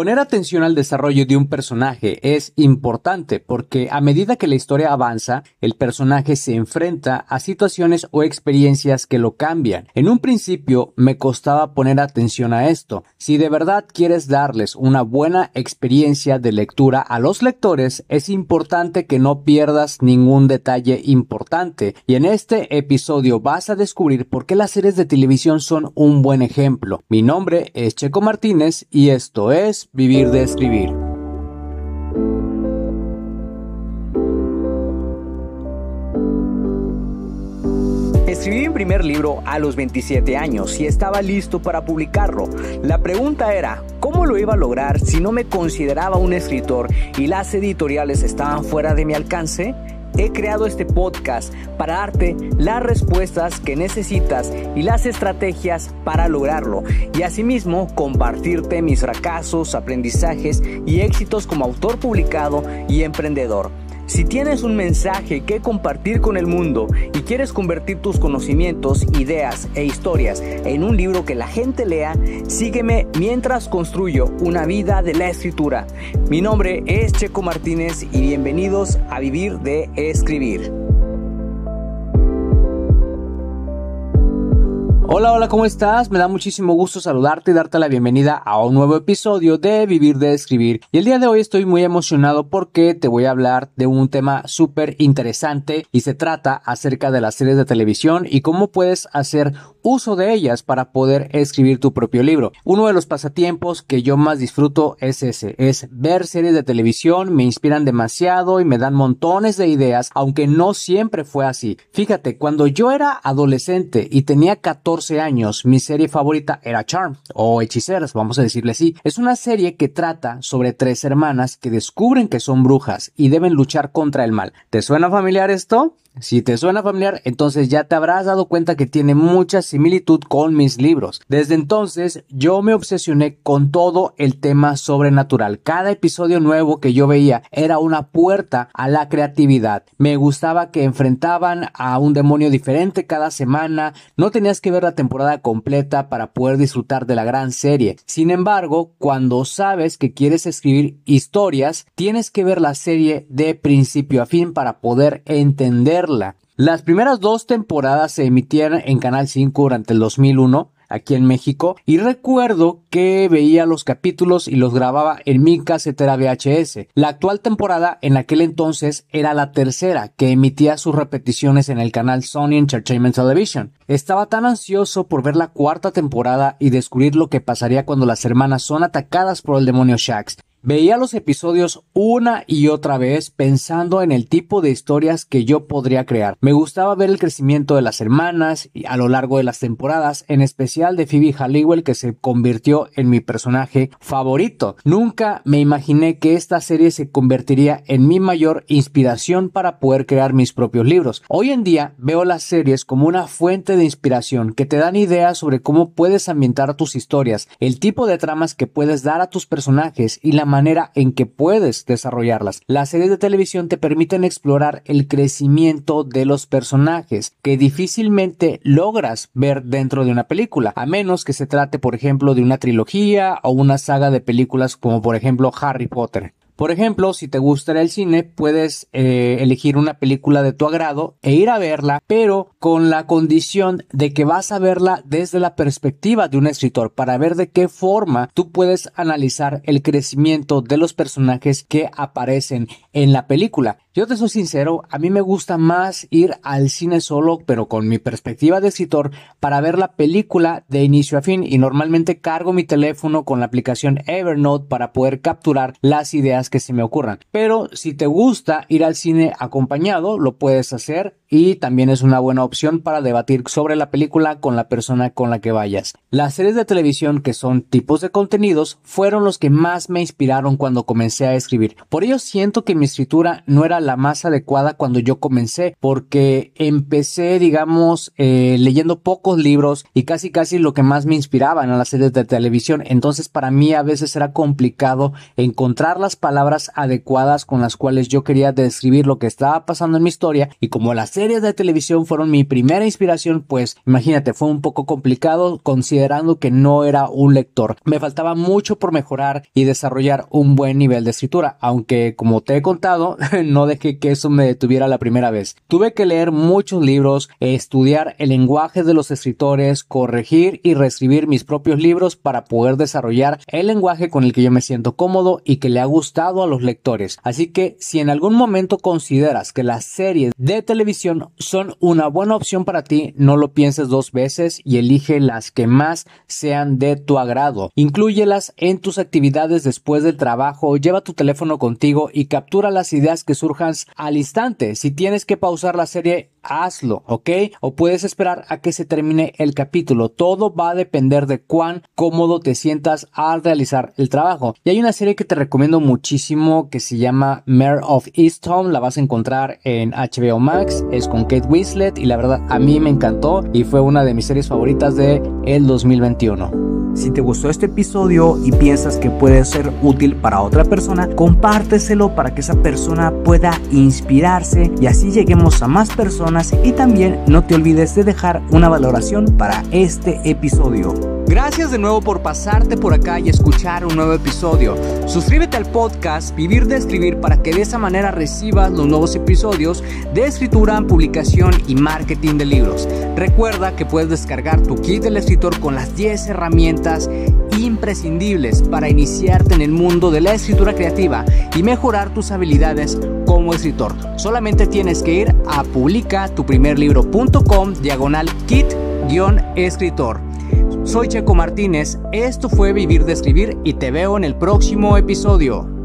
Poner atención al desarrollo de un personaje es importante porque a medida que la historia avanza, el personaje se enfrenta a situaciones o experiencias que lo cambian. En un principio me costaba poner atención a esto. Si de verdad quieres darles una buena experiencia de lectura a los lectores, es importante que no pierdas ningún detalle importante. Y en este episodio vas a descubrir por qué las series de televisión son un buen ejemplo. Mi nombre es Checo Martínez y esto es vivir de escribir. Escribí mi primer libro a los 27 años y estaba listo para publicarlo. La pregunta era, ¿cómo lo iba a lograr si no me consideraba un escritor y las editoriales estaban fuera de mi alcance? He creado este podcast para darte las respuestas que necesitas y las estrategias para lograrlo y asimismo compartirte mis fracasos, aprendizajes y éxitos como autor publicado y emprendedor. Si tienes un mensaje que compartir con el mundo y quieres convertir tus conocimientos, ideas e historias en un libro que la gente lea, sígueme mientras construyo una vida de la escritura. Mi nombre es Checo Martínez y bienvenidos a Vivir de Escribir. Hola, hola, ¿cómo estás? Me da muchísimo gusto saludarte y darte la bienvenida a un nuevo episodio de Vivir de Escribir. Y el día de hoy estoy muy emocionado porque te voy a hablar de un tema súper interesante y se trata acerca de las series de televisión y cómo puedes hacer uso de ellas para poder escribir tu propio libro. Uno de los pasatiempos que yo más disfruto es ese, es ver series de televisión, me inspiran demasiado y me dan montones de ideas, aunque no siempre fue así. Fíjate, cuando yo era adolescente y tenía 14 años, mi serie favorita era Charm, o Hechiceras, vamos a decirle así. Es una serie que trata sobre tres hermanas que descubren que son brujas y deben luchar contra el mal. ¿Te suena familiar esto? Si te suena familiar, entonces ya te habrás dado cuenta que tiene mucha similitud con mis libros. Desde entonces yo me obsesioné con todo el tema sobrenatural. Cada episodio nuevo que yo veía era una puerta a la creatividad. Me gustaba que enfrentaban a un demonio diferente cada semana. No tenías que ver la temporada completa para poder disfrutar de la gran serie. Sin embargo, cuando sabes que quieres escribir historias, tienes que ver la serie de principio a fin para poder entender las primeras dos temporadas se emitían en Canal 5 durante el 2001 aquí en México y recuerdo que veía los capítulos y los grababa en mi casetera VHS. La actual temporada en aquel entonces era la tercera que emitía sus repeticiones en el canal Sony Entertainment Television. Estaba tan ansioso por ver la cuarta temporada y descubrir lo que pasaría cuando las hermanas son atacadas por el demonio Shax. Veía los episodios una y otra vez pensando en el tipo de historias que yo podría crear. Me gustaba ver el crecimiento de las hermanas a lo largo de las temporadas, en especial de Phoebe Halliwell que se convirtió en mi personaje favorito. Nunca me imaginé que esta serie se convertiría en mi mayor inspiración para poder crear mis propios libros. Hoy en día veo las series como una fuente de inspiración que te dan ideas sobre cómo puedes ambientar tus historias, el tipo de tramas que puedes dar a tus personajes y la manera en que puedes desarrollarlas. Las series de televisión te permiten explorar el crecimiento de los personajes que difícilmente logras ver dentro de una película, a menos que se trate, por ejemplo, de una trilogía o una saga de películas como por ejemplo Harry Potter. Por ejemplo, si te gusta el cine, puedes eh, elegir una película de tu agrado e ir a verla, pero con la condición de que vas a verla desde la perspectiva de un escritor para ver de qué forma tú puedes analizar el crecimiento de los personajes que aparecen en la película. Yo te soy sincero, a mí me gusta más ir al cine solo, pero con mi perspectiva de escritor, para ver la película de inicio a fin y normalmente cargo mi teléfono con la aplicación Evernote para poder capturar las ideas que se me ocurran. Pero si te gusta ir al cine acompañado, lo puedes hacer y también es una buena opción para debatir sobre la película con la persona con la que vayas. Las series de televisión que son tipos de contenidos fueron los que más me inspiraron cuando comencé a escribir. Por ello siento que mi escritura no era la más adecuada cuando yo comencé, porque empecé, digamos, eh, leyendo pocos libros y casi casi lo que más me inspiraba en las series de televisión. Entonces para mí a veces era complicado encontrar las palabras adecuadas con las cuales yo quería describir lo que estaba pasando en mi historia y como las series de televisión fueron mi primera inspiración, pues imagínate, fue un poco complicado considerando que no era un lector. Me faltaba mucho por mejorar y desarrollar un buen nivel de escritura, aunque como te he contado, no dejé que eso me detuviera la primera vez. Tuve que leer muchos libros, estudiar el lenguaje de los escritores, corregir y reescribir mis propios libros para poder desarrollar el lenguaje con el que yo me siento cómodo y que le ha gustado a los lectores. Así que si en algún momento consideras que las series de televisión son una buena opción para ti, no lo pienses dos veces y elige las que más sean de tu agrado. Inclúyelas en tus actividades después del trabajo, lleva tu teléfono contigo y captura las ideas que surjan al instante. Si tienes que pausar la serie, hazlo, ¿ok? O puedes esperar a que se termine el capítulo. Todo va a depender de cuán cómodo te sientas al realizar el trabajo. Y hay una serie que te recomiendo muchísimo que se llama Mare of Easttown. La vas a encontrar en HBO Max. Es con Kate Winslet y la verdad a mí me encantó y fue una de mis series favoritas de el 2021. Si te gustó este episodio y piensas que puede ser útil para otra persona, compárteselo para que esa persona pueda inspirarse y así lleguemos a más personas y también no te olvides de dejar una valoración para este episodio. Gracias de nuevo por pasarte por acá y escuchar un nuevo episodio. Suscríbete al podcast Vivir de Escribir para que de esa manera recibas los nuevos episodios de escritura, publicación y marketing de libros. Recuerda que puedes descargar tu kit del escritor con las 10 herramientas imprescindibles para iniciarte en el mundo de la escritura creativa y mejorar tus habilidades como escritor. Solamente tienes que ir a publicatuprimerlibro.com diagonal kit-escritor. Soy Checo Martínez, esto fue Vivir de Escribir y te veo en el próximo episodio.